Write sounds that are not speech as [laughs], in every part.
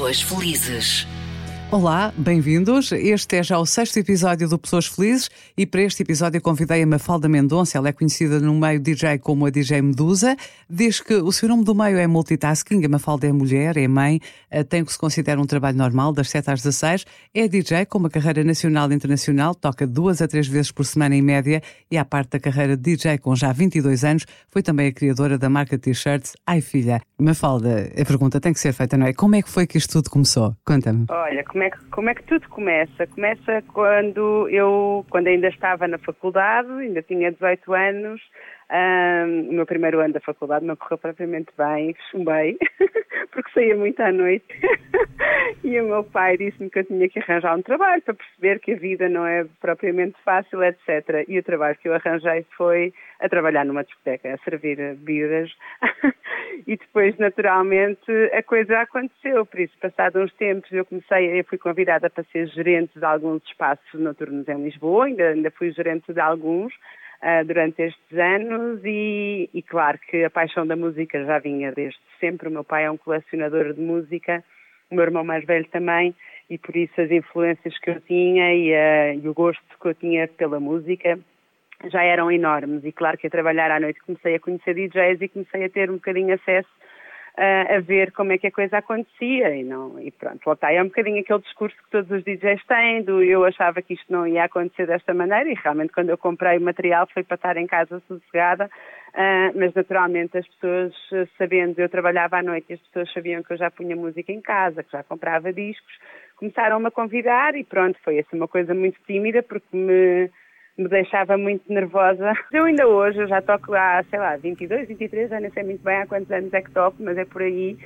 Pessoas felizes. Olá, bem-vindos. Este é já o sexto episódio do Pessoas Felizes e para este episódio convidei a Mafalda Mendonça. Ela é conhecida no meio DJ como a DJ Medusa. Diz que o seu nome do meio é multitasking. A Mafalda é mulher, é mãe, eh, tem o que se considera um trabalho normal, das 7 às 16. É DJ com uma carreira nacional e internacional, toca duas a três vezes por semana em média e, à parte da carreira de DJ com já 22 anos, foi também a criadora da marca t-shirts Ai Filha. Mafalda, a pergunta tem que ser feita, não é? Como é que foi que isto tudo começou? Conta-me. Olha, como é, que, como é que tudo começa? Começa quando eu, quando ainda estava na faculdade, ainda tinha 18 anos, um, o meu primeiro ano da faculdade não correu propriamente bem, chumbei, [laughs] porque saía muito à noite. [laughs] e o meu pai disse-me que eu tinha que arranjar um trabalho para perceber que a vida não é propriamente fácil, etc. E o trabalho que eu arranjei foi a trabalhar numa discoteca, a servir bebidas. [laughs] e depois, naturalmente, a coisa aconteceu. Por isso, passados uns tempos, eu comecei, eu fui convidada para ser gerente de alguns espaços noturnos em Lisboa, ainda, ainda fui gerente de alguns. Uh, durante estes anos e, e, claro que a paixão da música já vinha desde sempre. O meu pai é um colecionador de música, o meu irmão mais velho também, e por isso as influências que eu tinha e, uh, e o gosto que eu tinha pela música já eram enormes. E claro que a trabalhar à noite comecei a conhecer DJs e comecei a ter um bocadinho acesso uh, a ver como é que a coisa acontecia e, não, e pronto, lá está. É um bocadinho aquele discurso que todos os DJs têm, do eu achava que isto não ia acontecer desta maneira e realmente quando eu comprei o material foi para estar em casa sossegada, uh, mas naturalmente as pessoas, sabendo, eu trabalhava à noite e as pessoas sabiam que eu já punha música em casa, que já comprava discos, começaram-me a convidar e pronto, foi assim uma coisa muito tímida porque me me deixava muito nervosa. Eu ainda hoje, eu já toco há, sei lá, 22, 23, já nem sei muito bem há quantos anos é que toco, mas é por aí.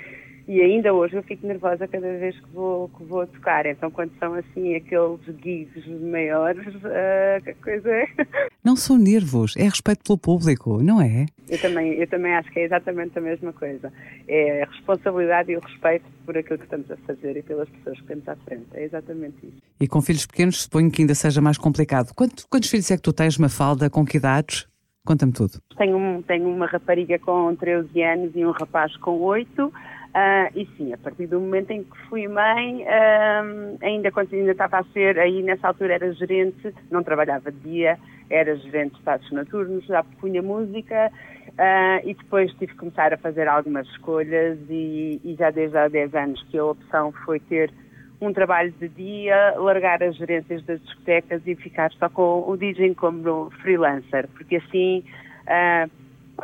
E ainda hoje eu fico nervosa cada vez que vou, que vou tocar. Então, quando são assim aqueles gigs maiores, uh, a coisa é. [laughs] Não são nervos, é respeito pelo público, não é? Eu também, eu também acho que é exatamente a mesma coisa. É a responsabilidade e o respeito por aquilo que estamos a fazer e pelas pessoas que temos à frente. É exatamente isso. E com filhos pequenos, suponho que ainda seja mais complicado. Quantos, quantos filhos é que tu tens, Mafalda? Com que idades? Conta-me tudo. Tenho, um, tenho uma rapariga com 13 anos e um rapaz com 8. Uh, e sim, a partir do momento em que fui mãe, uh, ainda quando ainda estava a ser, aí nessa altura era gerente, não trabalhava de dia, era gerente de espaços noturnos, já punha música uh, e depois tive que começar a fazer algumas escolhas e, e, já desde há 10 anos que a opção foi ter um trabalho de dia, largar as gerências das discotecas e ficar só com o DJ como freelancer, porque assim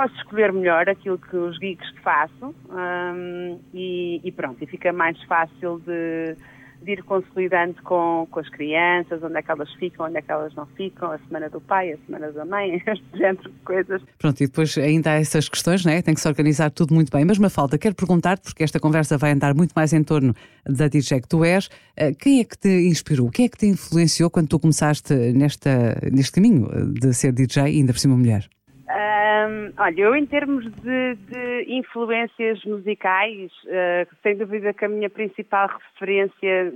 posso escolher melhor aquilo que os que faço um, e, e, pronto, e fica mais fácil de, de, ir consolidando com, com as crianças, onde é que elas ficam, onde é que elas não ficam, a semana do pai, a semana da mãe, [laughs] este género de coisas. Pronto, e depois ainda há essas questões, não é? Tem que se organizar tudo muito bem. Mas, Mafalda, quero perguntar-te, porque esta conversa vai andar muito mais em torno da DJ que tu és, eh, quem é que te inspirou? Quem é que te influenciou quando tu começaste nesta, neste caminho de ser DJ e ainda por cima mulher? Um, olha, eu em termos de, de influências musicais, uh, sem dúvida que a minha principal referência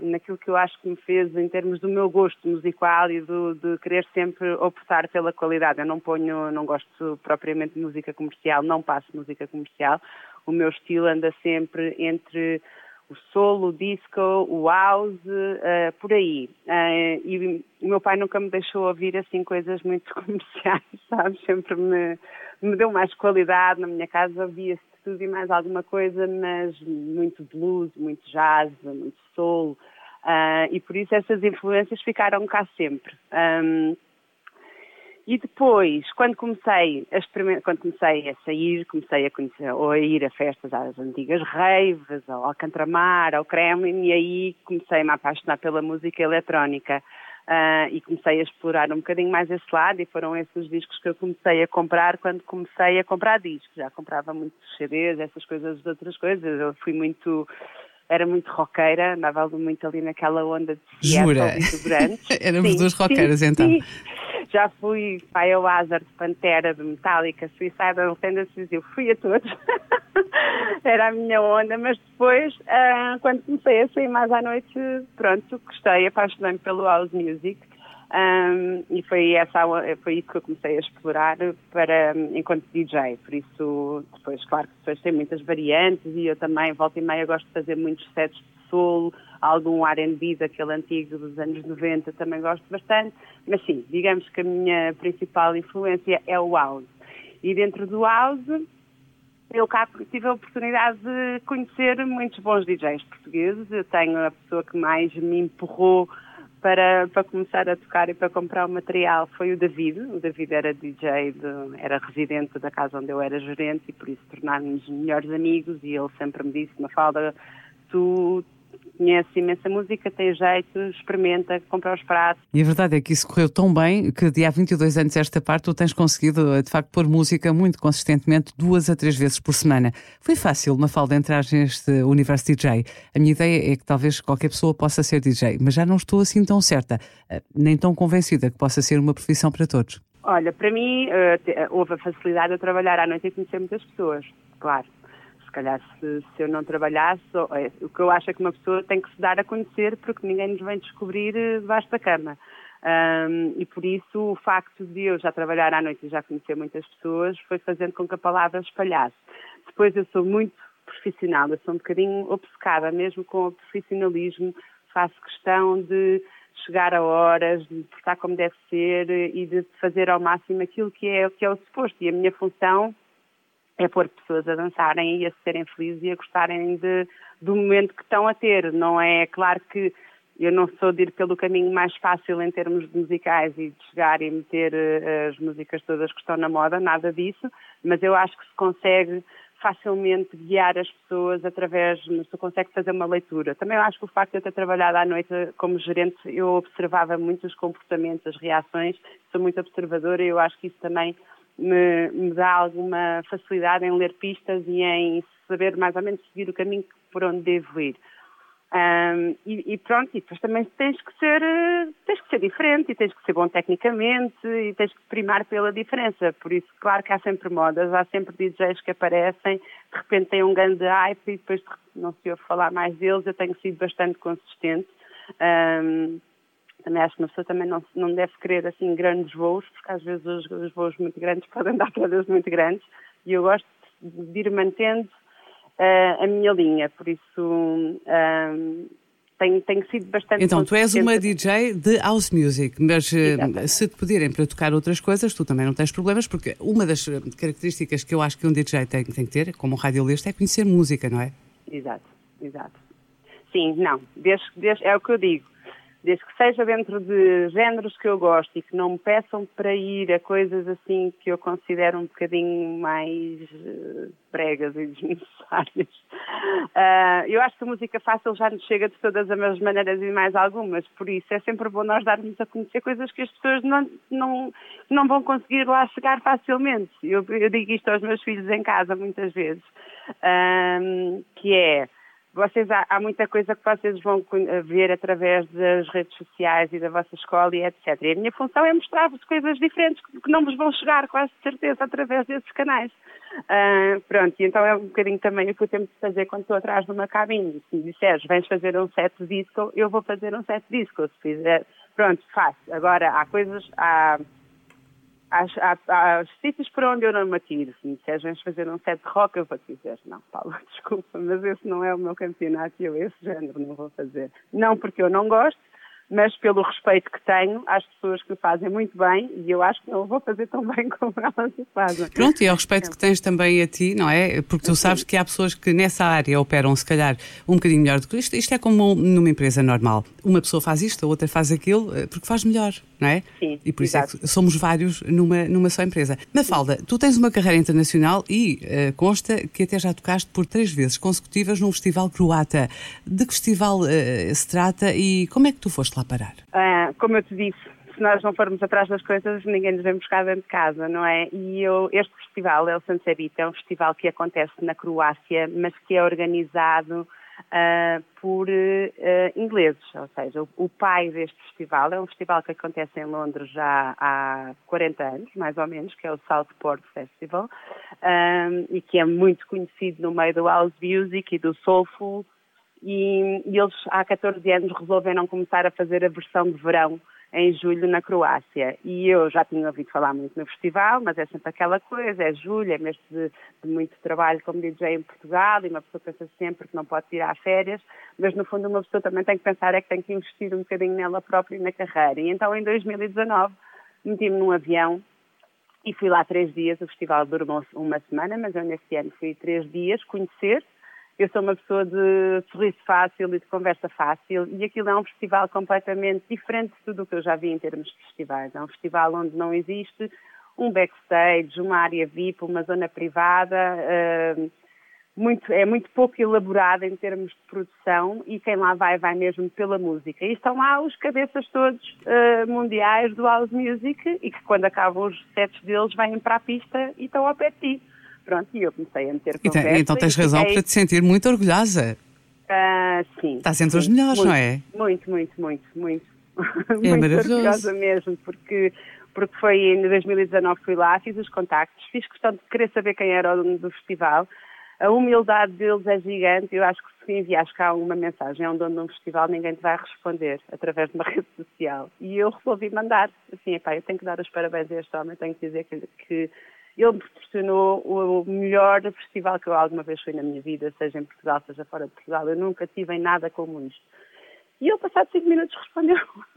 naquilo que eu acho que me fez em termos do meu gosto musical e do, de querer sempre optar pela qualidade. Eu não ponho, não gosto propriamente de música comercial, não passo música comercial. O meu estilo anda sempre entre o solo, o disco, o house, uh, por aí. Uh, e o meu pai nunca me deixou ouvir assim coisas muito [laughs] comerciais, sabe? Sempre me, me deu mais qualidade. Na minha casa ouvia-se tudo e mais alguma coisa, mas muito blues, muito jazz, muito soul. Uh, e por isso essas influências ficaram cá sempre. Um, e depois, quando comecei a quando comecei a sair, comecei a conhecer, ou a ir a festas às antigas raves, ao Alcantramar, ao Kremlin, e aí comecei-me a apaixonar pela música eletrónica. Uh, e comecei a explorar um bocadinho mais esse lado e foram esses os discos que eu comecei a comprar quando comecei a comprar discos. Já comprava muitos CDs, essas coisas outras coisas. Eu fui muito era muito roqueira, andava muito ali naquela onda de Jura? [laughs] Éramos duas roqueiras sim, então. Sim já fui pai ao Hazard, Pantera, de Metallica, Suicidal Tendencies, eu fui a todos. [laughs] Era a minha onda, mas depois, uh, quando comecei a sair mais à noite, pronto, gostei, apaixonei-me pelo house music. Um, e foi, essa, foi isso que eu comecei a explorar para, enquanto DJ. Por isso, depois, claro que depois tem muitas variantes e eu também, volta e meia, gosto de fazer muitos sets solo, algum R&B daquele antigo dos anos 90 também gosto bastante. Mas sim, digamos que a minha principal influência é o house. E dentro do house, eu cá tive a oportunidade de conhecer muitos bons DJs portugueses. Eu tenho a pessoa que mais me empurrou para, para começar a tocar e para comprar o material foi o David. O David era DJ, de, era residente da casa onde eu era gerente e por isso tornámos melhores amigos e ele sempre me disse, Mafalda, tu conhece imensa música, tem jeito, experimenta, compra os pratos. E a verdade é que isso correu tão bem que de há 22 anos esta parte tu tens conseguido, de facto, pôr música muito consistentemente duas a três vezes por semana. Foi fácil, uma falda entrar neste universo DJ. A minha ideia é que talvez qualquer pessoa possa ser DJ, mas já não estou assim tão certa, eh, nem tão convencida que possa ser uma profissão para todos. Olha, para mim uh, houve a facilidade de trabalhar à noite e conhecer muitas pessoas, claro calhar se, se eu não trabalhasse, é, o que eu acho é que uma pessoa tem que se dar a conhecer porque ninguém nos vem descobrir eh, debaixo da cama. Um, e por isso o facto de eu já trabalhar à noite e já conhecer muitas pessoas foi fazendo com que a palavra espalhasse. Depois eu sou muito profissional, eu sou um bocadinho obcecada mesmo com o profissionalismo, faço questão de chegar a horas, de portar como deve ser e de fazer ao máximo aquilo que é, que é o suposto. E a minha função é pôr pessoas a dançarem e a serem felizes e a gostarem de, do momento que estão a ter. Não é claro que eu não sou de ir pelo caminho mais fácil em termos musicais e de chegar e meter uh, as músicas todas que estão na moda, nada disso, mas eu acho que se consegue facilmente guiar as pessoas através, se consegue fazer uma leitura. Também acho que o facto de eu ter trabalhado à noite como gerente, eu observava muito os comportamentos, as reações, sou muito observadora e eu acho que isso também me, me dá alguma facilidade em ler pistas e em saber mais ou menos seguir o caminho por onde devo ir. Um, e, e, pronto, e depois também tens que ser tens que ser diferente e tens que ser bom tecnicamente e tens que primar pela diferença. Por isso, claro que há sempre modas, há sempre DJs que aparecem, de repente tem um grande hype e depois não se ouve falar mais deles. Eu tenho sido bastante consistente. Um, também acho que uma pessoa também não, não deve querer assim grandes voos, porque às vezes os, os voos muito grandes [laughs] podem dar coisas muito grandes e eu gosto de ir mantendo uh, a minha linha, por isso uh, tenho, tenho sido bastante. Então, tu és uma DJ de house music, mas uh, se te pedirem para tocar outras coisas, tu também não tens problemas, porque uma das características que eu acho que um DJ tem, tem que ter, como um radialista, é conhecer música, não é? Exato, exato. Sim, não, desde, desde, é o que eu digo desde que seja dentro de géneros que eu gosto e que não me peçam para ir a coisas assim que eu considero um bocadinho mais uh, pregas e [laughs] desnecessárias. Uh, eu acho que a música fácil já nos chega de todas as maneiras e mais algumas, por isso é sempre bom nós darmos a conhecer coisas que as pessoas não, não, não vão conseguir lá chegar facilmente. Eu, eu digo isto aos meus filhos em casa muitas vezes, uh, que é vocês há, há, muita coisa que vocês vão ver através das redes sociais e da vossa escola e etc. E a minha função é mostrar-vos coisas diferentes que não vos vão chegar, quase certeza, através desses canais. Uh, pronto, e então é um bocadinho também o que eu tenho de fazer quando estou atrás de uma cabine. Se me disseres, vens fazer um set disco, eu vou fazer um set disco. Se fizer, pronto, faço. Agora, há coisas, há há, há, há sítios para onde eu não me atiro. Se me disseres, vens fazer um set de rock, eu vou te dizer, não, Paulo, [laughs] desculpa, mas esse não é o meu campeonato e eu esse género não vou fazer. Não porque eu não gosto, mas pelo respeito que tenho às pessoas que fazem muito bem e eu acho que não vou fazer tão bem [laughs] como elas o fazem. Pronto, e é o respeito que tens também a ti, não é? Porque tu sabes que há pessoas que nessa área operam se calhar um bocadinho melhor do que isto. Isto é como numa empresa normal. Uma pessoa faz isto, a outra faz aquilo, eh, porque faz melhor, não é? Sim. E por isso exato. é que somos vários numa, numa só empresa. Mafalda, tu tens uma carreira internacional e uh, consta que até já tocaste por três vezes consecutivas num festival croata. De que festival uh, se trata e como é que tu foste lá parar? Uh, como eu te disse, se nós não formos atrás das coisas, ninguém nos vem buscar dentro de casa, não é? E eu, este festival, El Sansebita, é um festival que acontece na Croácia, mas que é organizado uh, por uh, ingleses, ou seja, o, o, pai deste festival é um festival que acontece em Londres já há 40 anos, mais ou menos, que é o Southport Festival, um, e que é muito conhecido no meio do house music e do soulful, e, e, eles há 14 anos resolveram começar a fazer a versão de verão em julho na Croácia. E eu já tinha ouvido falar muito no festival, mas é sempre aquela coisa, é julho, é mês de, de muito trabalho como DJ em Portugal e uma pessoa pensa sempre que não pode tirar férias, mas no fundo uma pessoa também tem que pensar é que tem que investir um bocadinho nela própria e na carreira. E então em 2019 meti-me num avião e fui lá três dias, o festival durou uma semana, mas eu nesse ano fui três dias conhecer eu sou uma pessoa de sorriso fácil e de conversa fácil e aquilo é um festival completamente diferente de tudo o que eu já vi em termos de festivais. É um festival onde não existe um backstage, uma área VIP, uma zona privada, uh, muito, é muito pouco elaborada em termos de produção e quem lá vai, vai mesmo pela música. E estão lá os cabeças todos uh, mundiais do house music e que quando acabam os sets deles vêm para a pista e estão ao pé de ti. Pronto, e eu comecei a meter então, conversa. Então tens razão fiquei... para te sentir muito orgulhosa. Uh, sim. Estás entre os melhores, muito, não é? Muito, muito, muito, muito. [laughs] É muito maravilhoso. orgulhosa mesmo, porque, porque foi em 2019 fui lá, fiz os contactos, fiz questão de querer saber quem era o dono do festival. A humildade deles é gigante. Eu acho que se enviares cá uma mensagem a um dono de um festival, ninguém te vai responder através de uma [laughs] rede social. E eu resolvi mandar. Assim, epá, eu tenho que dar os parabéns a este homem, tenho que dizer que, que ele me proporcionou o melhor festival que eu alguma vez fui na minha vida, seja em Portugal, seja fora de Portugal. Eu nunca tive em nada como isto. E ele, passado cinco minutos, respondeu. [laughs]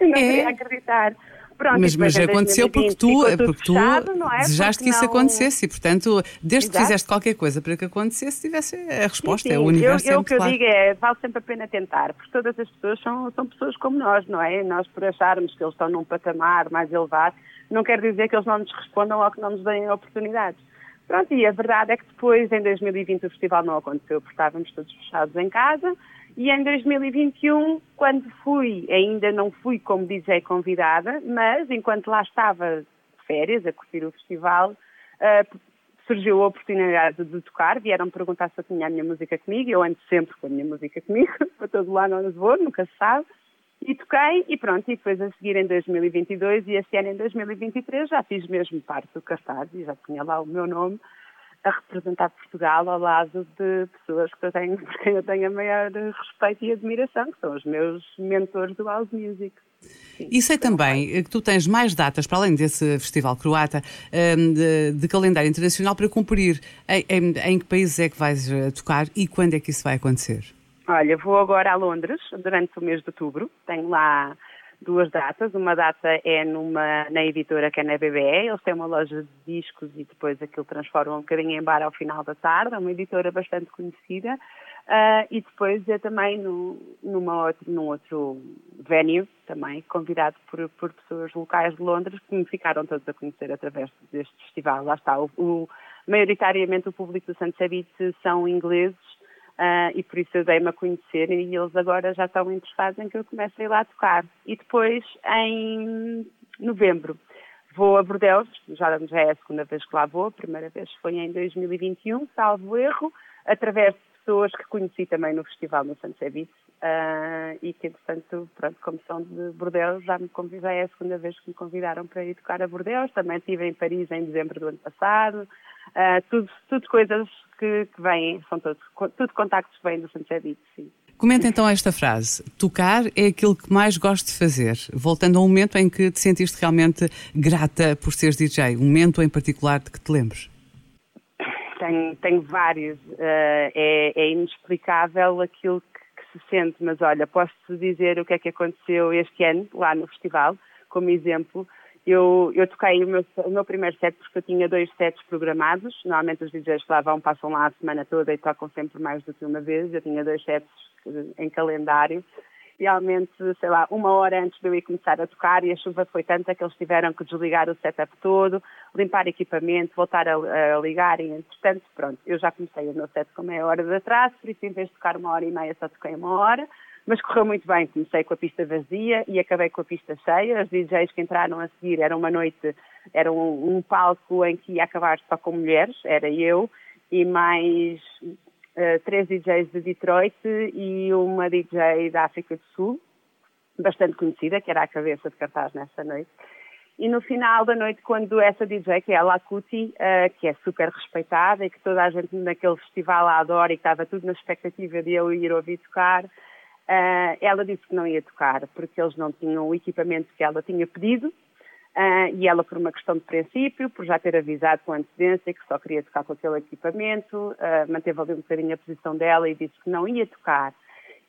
eu não é. queria acreditar. Pronto, mas, mas aconteceu porque tu, porque tu fechado, é? desejaste porque que isso não... acontecesse e, portanto, desde Exato. que fizeste qualquer coisa para que acontecesse, tivesse a resposta. Sim, sim. É o universo eu, eu, O que eu digo é, vale sempre a pena tentar, porque todas as pessoas são, são pessoas como nós, não é? Nós, por acharmos que eles estão num patamar mais elevado, não quer dizer que eles não nos respondam ou que não nos deem oportunidades. Pronto, e a verdade é que depois, em 2020, o festival não aconteceu, porque estávamos todos fechados em casa. E em 2021, quando fui, ainda não fui como DJ convidada, mas enquanto lá estava de férias, a curtir o festival, uh, surgiu a oportunidade de tocar, vieram perguntar se eu tinha a minha música comigo, eu ando sempre com a minha música comigo, [laughs] para todo lado onde vou, nunca se sabe. E toquei e pronto, e depois a seguir em 2022 e este ano em 2023 já fiz mesmo parte do cartaz e já tinha lá o meu nome a representar Portugal ao lado de pessoas que eu tenho, [laughs] por quem eu tenho a maior respeito e admiração, que são os meus mentores do House Music. Sim, e sei também que tu tens mais datas, para além desse festival croata, hum, de, de calendário internacional para cumprir. Em, em, em, que países é que vais eh, tocar e quando é que isso vai acontecer? Olha, vou agora a Londres durante o mês de outubro. Tenho lá duas datas. Uma data é numa, na editora que é na BBE. Eles têm uma loja de discos e depois aquilo transforma um bocadinho em bar ao final da tarde. É uma editora bastante conhecida. Uh, e depois é também no, numa outro, num outro venue, também convidado por, por pessoas locais de Londres que me ficaram todos a conhecer através deste festival. Lá está, o, o maioritariamente o público do Santos Beach são ingleses Uh, e por isso eu dei-me a conhecer e eles agora já estão interessados em que eu comece a ir lá tocar. E depois, em novembro, vou a Bordeaux, já, já é a segunda vez que lá vou, a primeira vez foi em 2021, salvo erro, através de pessoas que conheci também no festival no Beach uh, e que, entretanto, pronto, como são de Bordeaux, já me convidei, é a segunda vez que me convidaram para ir tocar a Bordeaux, também estive em Paris em dezembro do ano passado, Uh, tudo, tudo coisas que, que vêm, são todos, tudo contactos que vêm do Santiago Beach, sim. Comenta então esta frase. Tocar é aquilo que mais gosto de fazer. Voltando a um momento em que te sentiste realmente grata por seres DJ, um momento em particular de que te lembres. Tenho, tenho vários. Uh, é, é, inexplicável aquilo que, que, se sente, mas olha, posso-te dizer o que é que aconteceu este ano, lá no festival, como exemplo. Eu, eu toquei o meu, o meu primeiro set porque eu tinha dois sets programados. Normalmente os DJs lá vão passam lá a semana toda e tocam sempre mais do que uma vez. Eu tinha dois sets em calendário. Realmente, sei lá, uma hora antes de eu ir começar a tocar e a chuva foi tanta que eles tiveram que desligar o setup todo, limpar equipamento, voltar a, a ligar e, entretanto, pronto, eu já comecei o meu set com meia hora de atraso, por isso em vez de tocar uma hora e meia só toquei uma hora mas correu muito bem. Comecei com a pista vazia e acabei com a pista cheia. Os DJs que entraram a seguir era uma noite, era um, um palco em que ia acabar só com mulheres, era eu e mais uh, três DJs de Detroit e uma DJ da África do Sul, bastante conhecida, que era a cabeça de cartaz nessa noite. E no final da noite, quando essa DJ, que é a Lacuti, uh, que é super respeitada e que toda a gente naquele festival adora e que estava tudo na expectativa de eu ir ouvir tocar, Uh, ela disse que não ia tocar porque eles não tinham o equipamento que ela tinha pedido uh, e ela, por uma questão de princípio, por já ter avisado com antecedência que só queria tocar com aquele equipamento, uh, manteve ali um bocadinho a posição dela e disse que não ia tocar.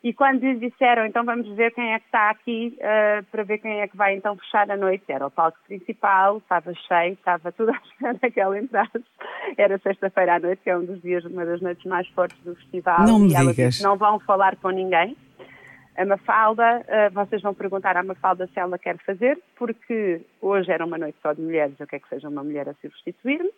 E quando lhe disseram, então vamos ver quem é que está aqui uh, para ver quem é que vai então fechar a noite, era o palco principal, estava cheio, estava tudo [laughs] à espera que ela entrasse. Era sexta-feira à noite, que é um dos dias, uma das noites mais fortes do festival. Não me e ela digas. disse, não vão falar com ninguém. A Mafalda, uh, vocês vão perguntar à Mafalda se ela quer fazer, porque hoje era uma noite só de mulheres, eu quero que seja uma mulher a substituir-me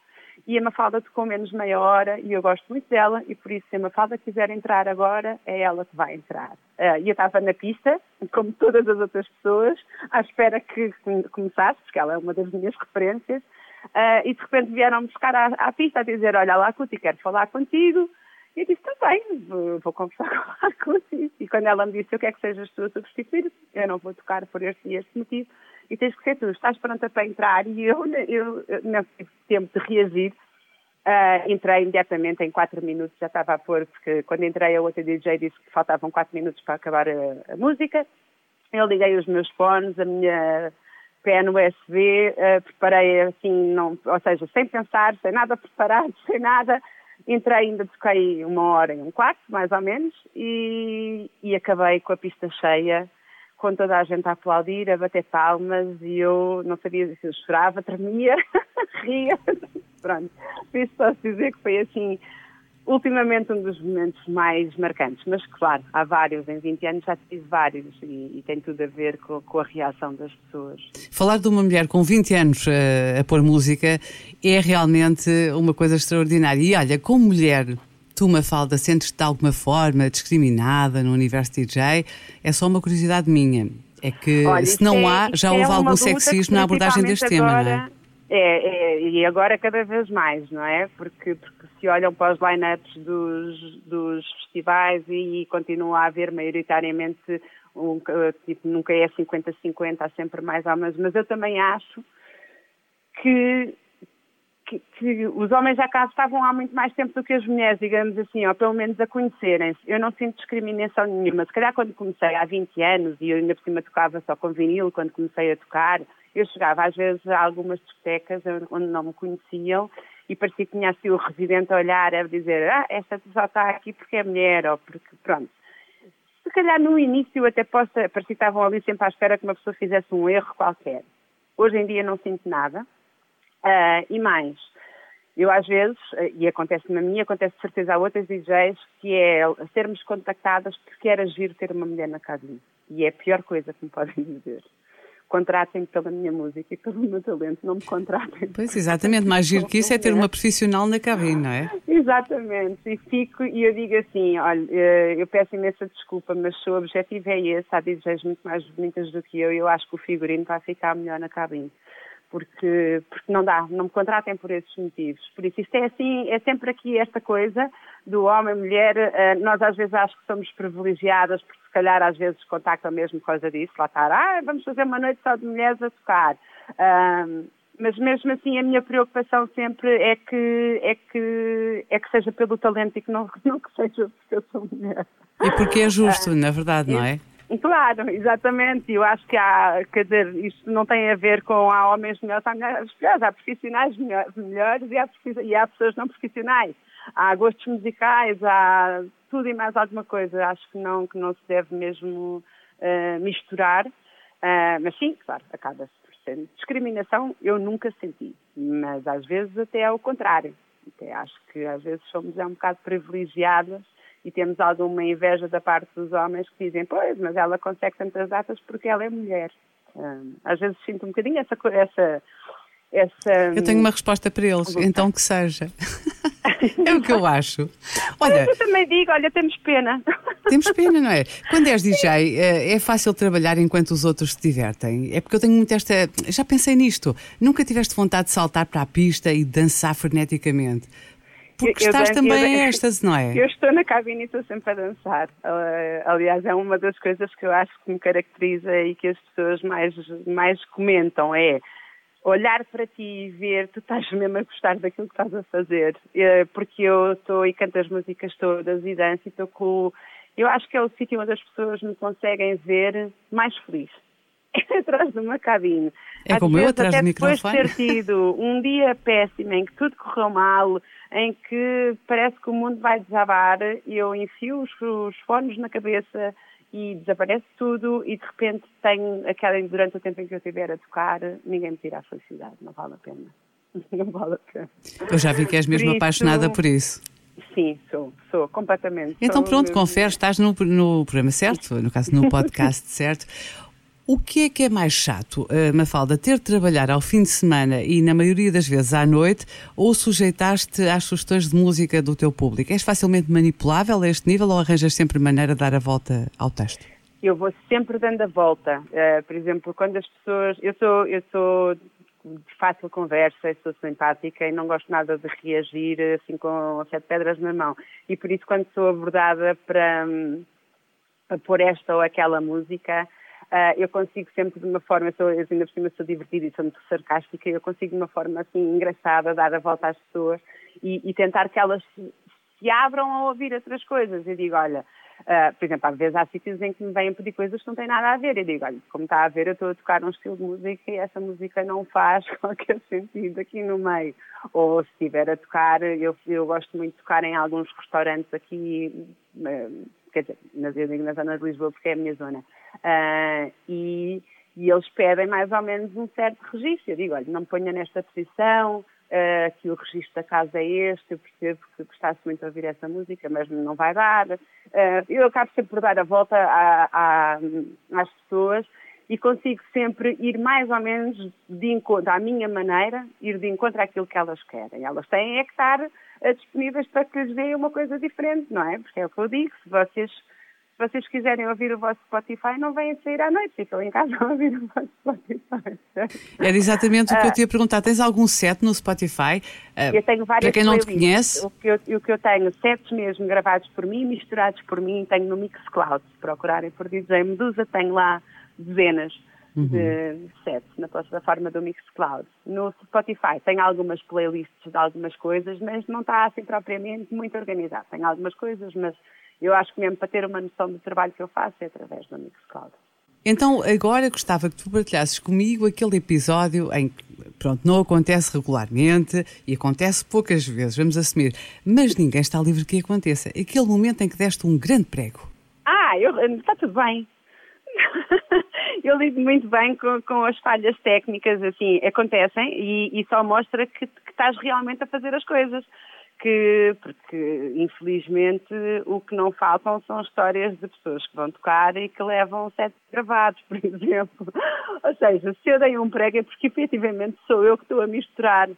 e a Mafalda tocou menos meia hora e eu gosto muito dela e por isso se a Mafalda quiser entrar agora, é ela que vai entrar. Uh, e eu estava na pista, como todas as outras pessoas, à espera que começasse, porque ela é uma das minhas referências, uh, e de repente vieram buscar à, pista a dizer, olha lá, Cuti, quero falar contigo. Eu disse, está bem, vou, conversar [laughs] com a Cuti. E quando ela me disse, eu quero que sejas tu a substituir, eu não vou tocar por este e este motivo, e tens que ser tu, estás pronta para entrar. E eu, eu, eu não tive tempo de reagir. Uh, entrei imediatamente em 4 minutos, já estava a pôr, porque quando entrei a outra DJ disse que faltavam 4 minutos para acabar a, a, música. Eu liguei os meus fones, a minha PN USB, uh, preparei assim, não, ou seja, sem pensar, sem nada preparado, [laughs] sem nada. Entrei, ainda toquei uma hora e um quarto, mais ou menos, e, e acabei com a pista cheia com toda a gente a aplaudir, a bater palmas e eu não sabia se eu chorava, tremia, [laughs] ria. Pronto, isso posso dizer que foi assim, ultimamente um dos momentos mais marcantes. Mas claro, há vários, em 20 anos já tive vários e, e tem tudo a ver com, com, a reação das pessoas. Falar de uma mulher com 20 anos a, eh, a pôr música é realmente uma coisa extraordinária. E olha, como mulher Tu, Mafalda, sentes-te de alguma forma discriminada no universo DJ? É só uma curiosidade minha. É que Olha, se não é, há, já houve algum sexismo na abordagem deste tema, não é? É, é, e agora cada vez mais, não é? Porque, porque se olham para os line-ups dos, dos festivais e, e continua a haver maioritariamente, um, tipo, nunca é 50-50, há sempre mais homens, mas eu também acho que que, que, os homens cá estavam há muito mais tempo do que as mulheres, digamos assim, ou pelo menos a conhecerem-se. Eu não sinto discriminação nenhuma. Se calhar quando comecei há 20 anos, e eu ainda por cima tocava só com vinil, quando comecei a tocar, eu chegava às vezes a algumas discotecas onde não me conheciam e parecia que tinha assim o residente a olhar, a dizer, ah, esta pessoa está aqui porque é mulher, ou porque, pronto. Se calhar no início até possa, parecia que estavam ali sempre à espera que uma pessoa fizesse um erro qualquer. Hoje em dia não sinto nada. Uh, e mais, eu às vezes, e acontece na minha, acontece de certeza a outras DJs, que é sermos contactadas porque era giro ter uma mulher na cabine. E é a pior coisa que me podem dizer. Contratem-me pela minha música e pelo meu talento, não me contratem. Pois, exatamente. Mais giro que isso é ter uma profissional na cabine, não é? Exatamente. E fico, e eu digo assim, olha, eh, eu peço imensa desculpa, mas se o objetivo é esse, há DJs muito mais bonitas do que eu, e eu acho que o figurino vai ficar melhor na cabine porque, porque não dá, não me contratem por esses motivos. Por isso, isto é assim, é sempre aqui esta coisa do homem, mulher, uh, nós às vezes acho que somos privilegiadas, porque se calhar às vezes contactam mesmo coisa disso, lá estar, ah, vamos fazer uma noite só de mulheres a tocar. Uh, mas mesmo assim a minha preocupação sempre é que, é que, é que seja pelo talento e que não, [laughs] não que seja porque eu sou mulher. E porque é justo, uh, na verdade, não é? Claro, exatamente. Eu acho que há, quer dizer, isto não tem a ver com há homens melhores, há mulheres melhores, há profissionais melhores e há, e há pessoas não profissionais. Há gostos musicais, há tudo e mais alguma coisa. Acho que não, que não se deve mesmo uh, misturar. Uh, mas sim, claro, acaba-se por ser. Discriminação eu nunca senti, mas às vezes até é o contrário. Até acho que às vezes somos é um bocado privilegiadas e temos alguma inveja da parte dos homens que dizem, pois, mas ela consegue tantas datas porque ela é mulher. às vezes sinto um bocadinho essa, essa, essa. Eu tenho uma resposta para eles, então que seja. [laughs] é o que eu acho. Olha, eu também digo, olha, temos pena. Temos pena, não é? [laughs] Quando és DJ, eh, é fácil trabalhar enquanto os outros se divertem. É porque eu tenho muito esta. Já pensei nisto. Nunca tiveste vontade de saltar para a pista e dançar freneticamente. Porque eu, estás eu, também eu, a estas, não é? Eu estou na cabine e estou sempre a dançar. Uh, aliás, é uma das coisas que eu acho que me caracteriza e que as pessoas mais, mais comentam é olhar para ti e ver, tu estás mesmo a gostar daquilo que estás a fazer. Uh, porque eu estou e canto as músicas todas e danço e estou com eu acho que é o sítio onde as pessoas me conseguem ver mais feliz. [laughs] atrás de uma cabine. É Às como vezes, eu atrás até do depois microfone. de ter tido um dia péssimo em que tudo correu mal, em que parece que o mundo vai desabar, eu enfio os, os fones na cabeça e desaparece tudo e de repente tenho aquela, durante o tempo em que eu estiver a tocar, ninguém me tira a felicidade, não vale a pena. [laughs] Não vale a pena. Eu já vi que és mesmo Por isso- apaixonada por isso. Sim, sou, sou, completamente. Então Sou pronto, mesmo- confere, estás no, no programa certo, no caso no podcast certo. O que é que é mais chato, eh, Mafalda, ter de trabalhar ao fim de semana e na maioria das vezes à noite ou sujeitar-te às sugestões de música do teu público? És facilmente manipulável a este nível ou arranjas sempre maneira de dar a volta ao texto? Eu vou sempre dando a volta. Eh, por exemplo, quando as pessoas. Eu sou, eu sou de fácil conversa, sou simpática e não gosto nada de reagir assim com sete pedras na mão. E por isso, quando sou abordada para, hum, para pôr esta ou aquela música, ah, eu consigo sempre de uma forma, sou, eu ainda por cima sou divertida e sou muito sarcástica, eu consigo de uma forma assim engraçada dar a volta às pessoas e, e tentar que elas se, abram a ouvir outras coisas. Eu digo, olha, ah, por exemplo, às vezes há sítios em que me vêm pedir coisas que não têm nada a ver. Eu digo, olha, como está a ver, eu estou a tocar um estilo de música e essa música não faz [laughs] qualquer sentido aqui no meio. Ou se estiver a tocar, eu, eu gosto muito de tocar em alguns restaurantes aqui, eh, quer dizer, nas, eu digo na zona de Lisboa porque é a minha zona. Ah, e, e eles pedem mais ou menos um certo registro. Eu digo, olha, não me ponha nesta posição, ah, que o registro da casa é este, eu percebo que gostasse muito de ouvir essa música, mas não vai dar. Ah, eu acabo sempre por dar a volta às pessoas e consigo sempre ir mais ou menos de encontro, à minha maneira, ir de encontro àquilo que elas querem. Elas têm é que estar disponíveis para que lhes dê uma coisa diferente, não é? Porque é o que eu digo, se vocês se vocês quiserem ouvir o vosso Spotify, não venham sair à noite, ficam em casa a ouvir o vosso Spotify. Era exatamente o que eu te ia perguntar. Tens algum set no Spotify? Ah, Eu tenho várias Para quem não te conhece, O que, eu, o que eu tenho, sets mesmo gravados por mim, misturados por mim, tenho no Mixcloud. Se procurarem por DJ Medusa, tenho lá dezenas Uhum. na plataforma do Mixcloud. No Spotify tenho algumas playlists de algumas coisas, mas não está assim propriamente muito organizado. Tenho algumas coisas, mas eu acho que mesmo para ter uma noção do trabalho que eu faço é através do Mixcloud. Então, agora gostava que tu partilhasses comigo aquele episódio em que, pronto, não acontece regularmente e acontece poucas vezes, vamos assumir, mas ninguém está livre que aconteça. Aquele momento em que deste um grande prego. Ah, eu, está tudo bem. [laughs] eu lido muito bem com, com as falhas técnicas, assim, acontecem e, e só mostra que, que estás realmente a fazer as coisas. Que, porque, infelizmente, o que não faltam são histórias de pessoas que vão tocar e que levam sete gravados, [laughs] por exemplo. Ou seja, se eu dei um prego é porque, efetivamente, sou eu que estou a misturar.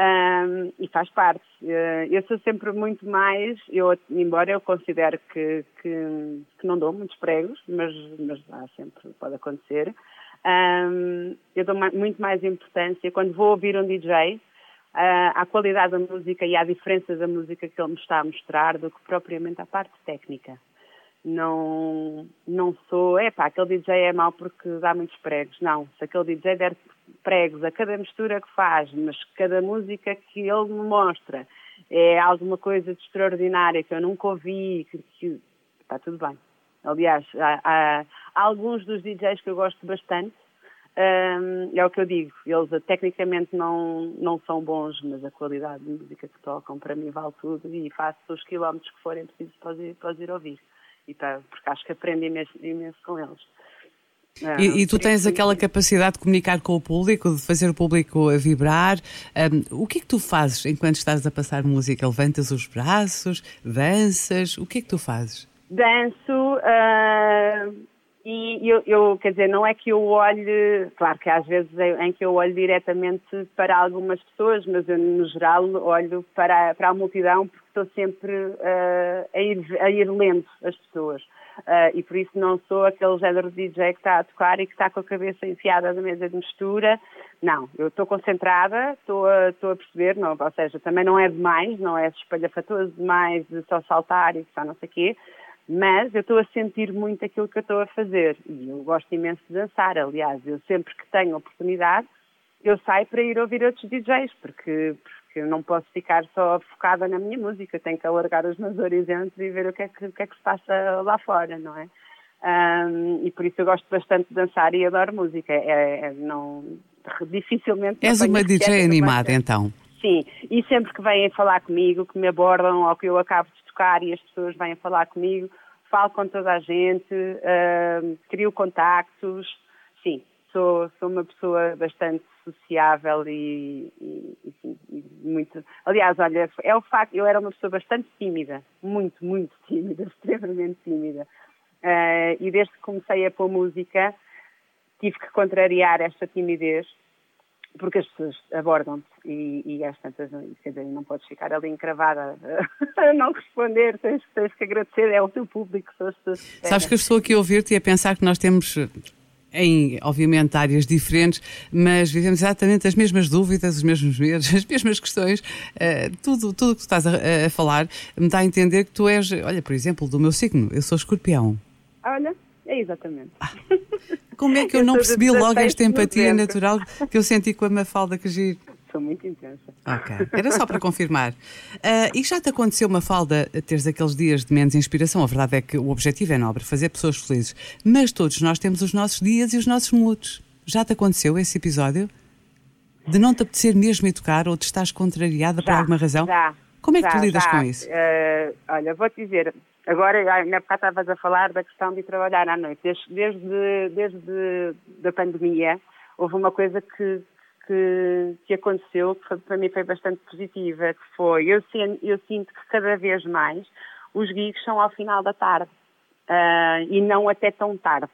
Ahm, e faz parte. Eh, eu sou sempre muito mais, eu, embora eu considere que, que, que não dou muitos pregos, mas, mas sempre pode acontecer, ahm, eu dou muito mais importância quando vou ouvir um DJ ah, à qualidade da música e à diferença da música que ele me está a mostrar do que propriamente à parte técnica. Não, não sou, é pá, aquele DJ é mau porque dá muitos pregos. Não, se aquele DJ der pregos a cada mistura que faz, mas cada música que ele me mostra é alguma coisa de extraordinária que eu nunca ouvi, que, que está tudo bem. Aliás, há, há- há alguns dos DJs que eu gosto bastante, hum, é o que eu digo, eles eh, tecnicamente não, não são bons, mas a qualidade de música que tocam para mim vale tudo e faço os quilómetros que forem precisos para os ir, para os ir ouvir. E tá, porque acho que aprendo imenso, imenso com eles. Ah, E, e tu tens aquela capacidade de comunicar com o público, de fazer o público vibrar. Ahm, o que é que tu fazes enquanto estás a passar música? Levantas os braços, danças? O que é que tu fazes? danço ah, e eu, eu, quer dizer, não é que eu olhe, claro que às vezes é em que eu olho diretamente para algumas pessoas, mas eu no geral olho para, para a multidão porque estou sempre ah, a, ir, a ir lendo as pessoas. Ah, e por isso não sou aquele género de DJ que está a tocar e que está com a cabeça enfiada na mesa de mistura. Não, eu estou concentrada, estou a, estou a perceber, não, ou seja, também não é demais, não é espalhafatoso demais de só saltar e só não sei o quê, mas eu estou a sentir muito aquilo que eu estou a fazer e eu gosto imenso de dançar, aliás, eu sempre que tenho oportunidade eu saio para ir ouvir outros DJs, porque, porque eu não posso ficar só focada na minha música, tenho que alargar os meus horizontes e ver o que é que, que, é que se passa lá fora, não é? Um, e por isso eu gosto bastante de dançar e adoro música. É, é não, dificilmente. És uma DJ animada, então? Sim, e sempre que vêm falar comigo, que me abordam ou que eu acabo de tocar e as pessoas vêm falar comigo, falo com toda a gente, uh, crio contactos. Sim, sou, sou uma pessoa bastante sociável e, e, e, muito. Aliás, olha, é o facto, eu era uma pessoa bastante tímida, muito, muito [laughs] tímida, extremamente tímida. Uh, e desde que comecei a pôr música, tive que contrariar esta timidez, porque as pessoas abordam-te e, e às tantas, quer dizer, não podes ficar ali encravada [laughs] a não responder, tens, tens que agradecer, é o teu público, são as pessoas. Sabes que eu estou aqui a ouvir-te e a pensar que nós temos em, obviamente, áreas diferentes, mas vivemos exatamente as mesmas dúvidas, os mesmos medos, [laughs] as mesmas questões. Uh, tudo tudo que tu estás a, a, falar me dá a entender que tu és, olha, por exemplo, do meu signo, eu sou escorpião. Olha, é exatamente. Ah, como é que eu, eu não percebi logo esta empatia natural que eu senti com a Mafalda que giro? Sou muito intensa. Ok, era só para confirmar. Uh, e já te aconteceu, Mafalda, teres aqueles dias de menos inspiração? A verdade é que o objetivo é nobre, fazer pessoas felizes. Mas todos nós temos os nossos dias e os nossos moods. Já te aconteceu esse episódio? De não te apetecer mesmo tocar ou de estás contrariada já, por alguma razão? Já. Como é que já, tu lidas já. com isso? Uh, olha, vou-te dizer, Agora, na época estavas a falar da questão de trabalhar à noite. Desde, desde, desde a pandemia, houve uma coisa que, que, que aconteceu, que foi, para mim foi bastante positiva, que foi, eu, eu sinto que cada vez mais os gigs são ao final da tarde uh, e não até tão tarde.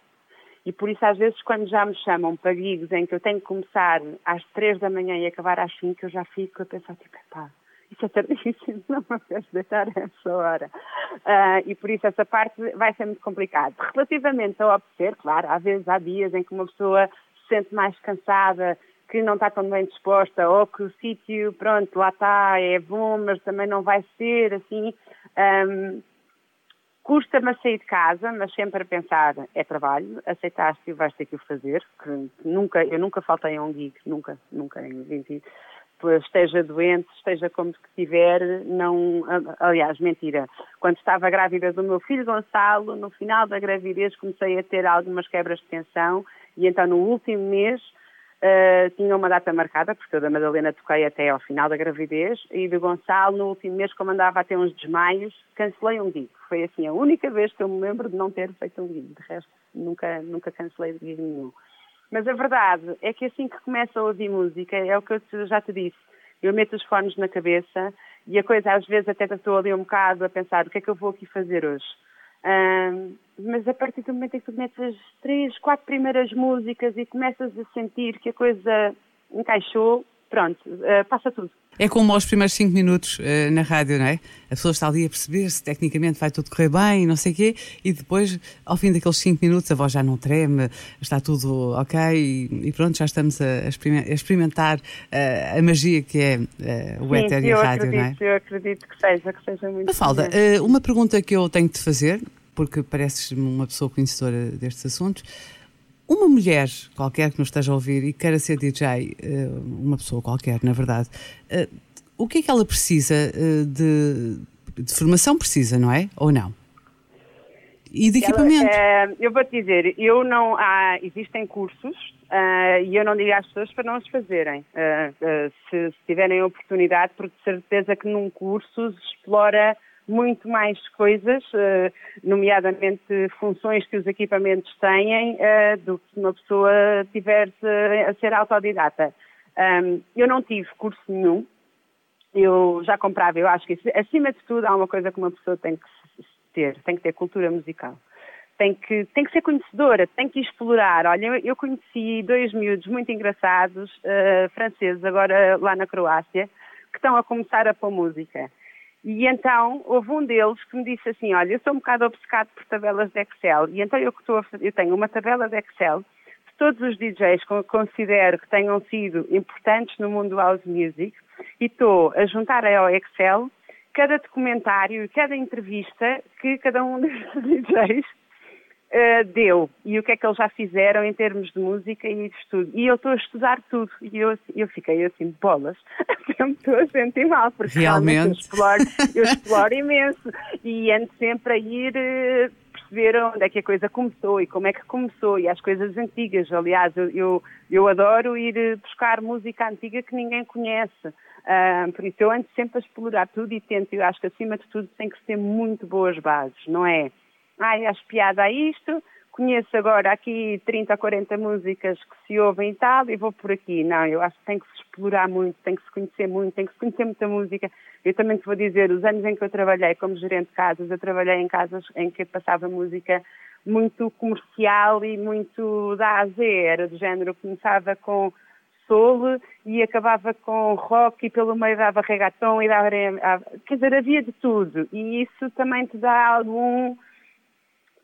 E por isso, às vezes, quando já me chamam para gigs em que eu tenho que começar às três da manhã e acabar às cinco, eu já fico a pensar, tipo, pá, isso é tardíssimo, [laughs] não me apetece deitar a essa hora. Uh, e por isso essa parte vai ser muito complicada. Relativamente ao obedecer, claro, às vezes há dias em que uma pessoa se sente mais cansada, que não está tão bem disposta, ou que o sítio, pronto, lá está, é bom, mas também não vai ser assim. Um, Custa-me sair de casa, mas sempre a pensar, é trabalho, aceitaste e vais ter que o fazer, que nunca, eu nunca faltei a um gig, nunca, nunca em 20, esteja doente, esteja como estiver, não, aliás, mentira. Quando estava grávida do meu filho Gonçalo, no final da gravidez comecei a ter algumas quebras de tensão e então no último mês uh, tinha uma data marcada, porque eu da Madalena toquei até ao final da gravidez e do Gonçalo no último mês, como andava a ter uns desmaios, cancelei um gig. Foi assim a única vez que eu me lembro de não ter feito um gig. De resto, nunca, nunca cancelei gig nenhum. Mas a verdade é que assim que começo a ouvir música, é o que eu já te disse, eu meto os fones na cabeça e a coisa às vezes até estou ali um bocado a pensar o que é que eu vou aqui fazer hoje. Um, mas a partir do momento em que tu metes as três, quatro primeiras músicas e começas a sentir que a coisa encaixou, pronto, uh, passa tudo. É como aos primeiros cinco minutos uh, na rádio, não é? A pessoa está ali a perceber se tecnicamente vai tudo correr bem e não sei o quê, e depois, ao fim daqueles cinco minutos, a voz já não treme, está tudo ok e, e pronto, já estamos a, experimentar uh, a magia que é o éter e a rádio, acredito, não é? Eu acredito que seja, que seja muito Mafalda, uma pergunta que eu tenho de fazer, porque pareces uma pessoa conhecedora destes assuntos. Uma mulher qualquer que nos esteja a ouvir e queira ser DJ, eh, uma pessoa qualquer, na verdade, eh, o que é que ela precisa eh, de, de formação? Precisa, não é? Ou não? E de equipamento? Ela, eu vou te dizer, eu não há, existem cursos uh, e eu não digo às pessoas para não os fazerem. Uh, uh, se, se, tiverem oportunidade, porque de certeza que num curso se explora muito mais coisas, eh, nomeadamente funções que os equipamentos têm, eh, do que se uma pessoa tivesse a ser autodidata. Eu não tive curso nenhum, eu já comprava, eu acho que acima de tudo há uma coisa que uma pessoa tem que ter, tem que ter cultura musical. Tem que, tem que ser conhecedora, tem que explorar. Olha, eu conheci dois miúdos muito engraçados, uh, franceses, agora lá na Croácia, que estão a começar a pôr música. E então houve um deles que me disse assim: Olha, eu sou um bocado obcecado por tabelas de Excel, e então eu, estou eu tenho uma tabela de Excel de todos os DJs que considero que tenham sido importantes no mundo house music, e estou a juntar ao Excel cada documentário e cada entrevista que cada um [laughs] desses DJs Uh, deu. E o que é que eles já fizeram em termos de música e de estudo. E eu estou a estudar tudo. E eu, eu fiquei assim, bolas, [laughs] eu me estou a sentir mal, porque realmente, realmente eu, exploro, eu exploro imenso. E ando sempre a ir uh, perceber onde é que a coisa começou e como é que começou. E as coisas antigas. Aliás, eu, eu, eu adoro ir buscar música antiga que ninguém conhece. Uh, por isso eu ando sempre a explorar tudo e tento. Eu acho que acima de tudo tem que ter muito boas bases, não é? Ai, acho piada a isto, conheço agora aqui 30 ou 40 músicas que se ouvem e tal, e vou por aqui. Não, eu acho que tem que se explorar muito, tem que se conhecer muito, tem que se conhecer muita música. Eu também te vou dizer, os anos em que eu trabalhei como gerente de casas, eu trabalhei em casas em que passava música muito comercial e muito da A Z, era do género, começava com soul e acabava com rock e pelo meio dava reggaeton e dava... Quer dizer, havia de tudo e isso também te dá algum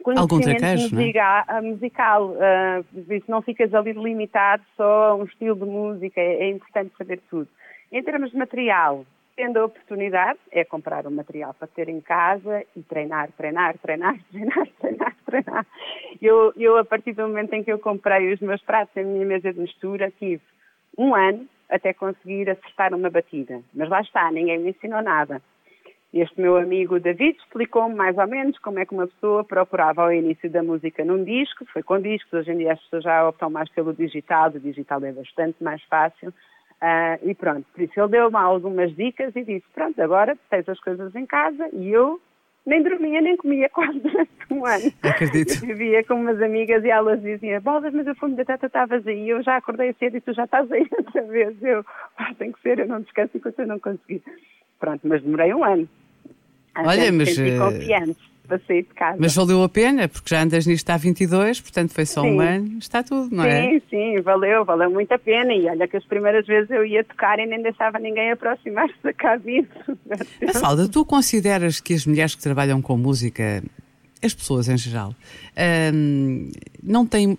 conhecimento musical, não é? musical uh, isso não ficas ali limitado só a um estilo de música, é, é importante saber tudo. Em termos de material, tendo a oportunidade, é comprar um material para ter em casa e treinar, treinar, treinar, [laughs] treinar, treinar, treinar. Eu, eu, a partir do momento em que eu comprei os meus pratos, a minha mesa de mistura, tive um ano até conseguir acertar uma batida. Mas lá está, ninguém me ensinou nada. Este meu amigo David explicou-me mais ou menos como é que uma pessoa procurava ao início da música num disco, foi com discos, hoje em dia as pessoas já optam mais pelo digital, o digital é bastante mais fácil. Uh, e pronto, por isso ele deu-me algumas dicas e disse, pronto, agora tens as coisas em casa e eu nem dormia nem comia [laughs] quase durante um ano. Acredito. Eu vivia com umas amigas e elas diziam, bolas, mas o fundo da teta está vazio. E eu já acordei cedo e tu já estás aí [laughs] outra vez. Eu, ah, tem que ser, eu não descanso enquanto eu não conseguir. Pronto, mas demorei um ano. Olha, mas. Eh, para sair de casa. Mas valeu a pena, porque já andas nisto há 22, portanto foi só sim. um ano, está tudo, não é? Sim, sim, valeu, valeu muito a pena. E olha que as primeiras vezes eu ia tocar e nem deixava ninguém aproximar-se da cabine. [laughs] Mafalda, tu consideras que as mulheres que trabalham com música, as pessoas em geral, hum, não têm.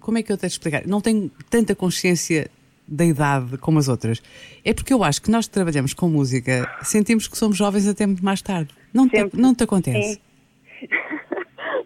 Como é que eu tenho de explicar? Não têm tanta consciência da idade como as outras. É porque eu acho que nós que trabalhamos com música sentimos que somos jovens até muito mais tarde. Não, te, não te acontece? Sim. [laughs]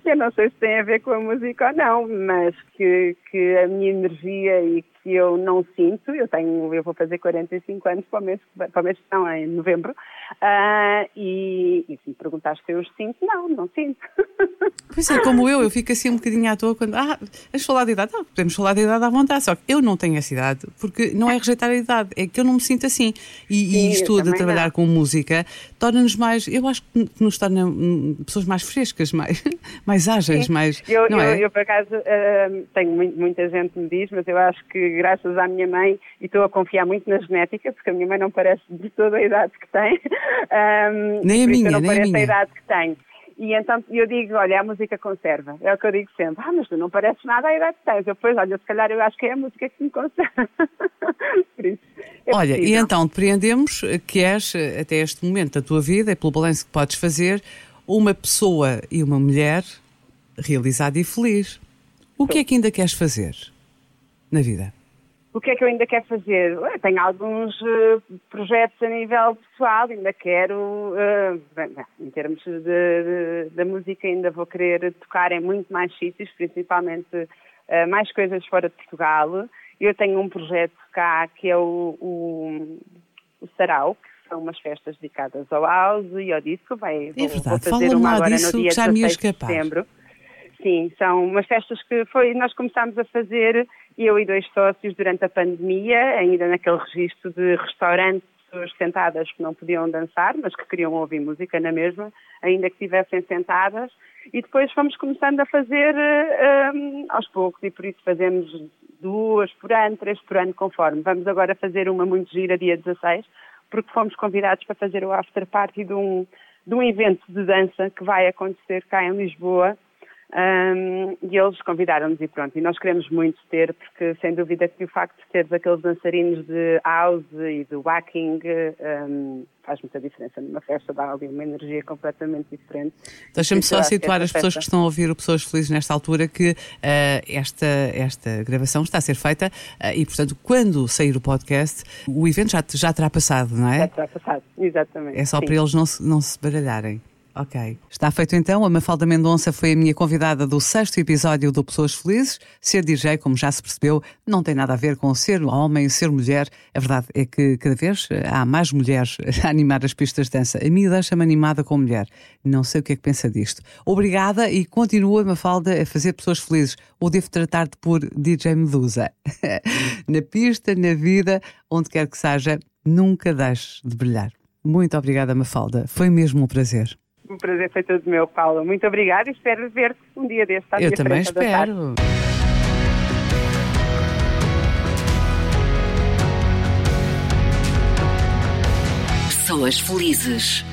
Eu não sei se tem a ver com a música ou não, mas que, que a minha energia e que eu não sinto, eu tenho, eu vou fazer 45 anos para o mês, para o mês não, em novembro, uh, e, e se me perguntaste se eu os sinto, não, não sinto. [laughs] Pois é, como eu, eu fico assim um bocadinho à toa quando, ah, vamos falar de idade, não, podemos falar de idade à vontade, só que eu não tenho essa idade, porque não é rejeitar a idade, é que eu não me sinto assim. E, Sim, e isto de trabalhar não. com música torna-nos mais, eu acho que nos torna hum, pessoas mais frescas, mais, [laughs] mais ágeis, Sim. mais. Eu, não eu, é? eu, por acaso, uh, tenho muita gente me diz, mas eu acho que graças à minha mãe, e estou a confiar muito na genética, porque a minha mãe não parece de toda a idade que tem. Um, nem a minha, não nem parece a minha. idade que tem. E então eu digo, olha, a música conserva. É o que eu digo sempre. Ah, mas tu não pareces nada a idade que tens. Eu, pois, olha, se calhar eu acho que é a música que me conserva. [laughs] Por isso. É olha, possível. e então depreendemos que és, até este momento da tua vida, e pelo balanço que podes fazer, uma pessoa e uma mulher realizada e feliz. O que é que ainda queres fazer na vida? O que é que eu ainda quero fazer? Tenho alguns uh, projetos a nível pessoal, ainda quero, uh, bem, em termos da música, ainda vou querer tocar em muito mais sítios, principalmente uh, mais coisas fora de Portugal. Eu tenho um projeto cá que é o, o, o Sarau, que são umas festas dedicadas ao house e ao disco. Vai, é verdade, vou fazer uma agora disso, no dia que já me de setembro. Sim, são umas festas que foi, nós começámos a fazer eu e dois sócios durante a pandemia, ainda naquele registro de restaurantes, pessoas sentadas que não podiam dançar, mas que queriam ouvir música na mesma, ainda que estivessem sentadas, e depois fomos começando a fazer um, aos poucos, e por isso fazemos duas por ano, três por ano, conforme. Vamos agora fazer uma muito gira dia 16, porque fomos convidados para fazer o after party de um, de um evento de dança que vai acontecer cá em Lisboa, um, e eles convidaram-nos e pronto, e nós queremos muito ter, porque sem dúvida que o facto de teres aqueles dançarinos de house e de wacking um, faz muita diferença numa festa, dá ali uma energia completamente diferente. Deixa-me só situar as pessoas que estão a ouvir o Pessoas Felizes nesta altura que uh, esta, esta gravação está a ser feita uh, e, portanto, quando sair o podcast, o evento já, já terá passado, não é? Já terá passado, exatamente. É só sim. para eles não se, não se baralharem. Ok. Está feito então. A Mafalda Mendonça foi a minha convidada do sexto episódio do Pessoas Felizes. Ser DJ, como já se percebeu, não tem nada a ver com ser homem, ser mulher. A verdade é que cada vez há mais mulheres [laughs] a animar as pistas de dança. A mim deixa-me animada com mulher. Não sei o que é que pensa disto. Obrigada e continua, Mafalda, a fazer pessoas felizes. Ou devo tratar-te por DJ Medusa. [laughs] na pista, na vida, onde quer que seja, nunca deixes de brilhar. Muito obrigada, Mafalda. Foi mesmo um prazer. O prazer foi todo meu, Paula. Muito obrigada e espero ver-te um dia deste. Eu também espero. Pessoas felizes.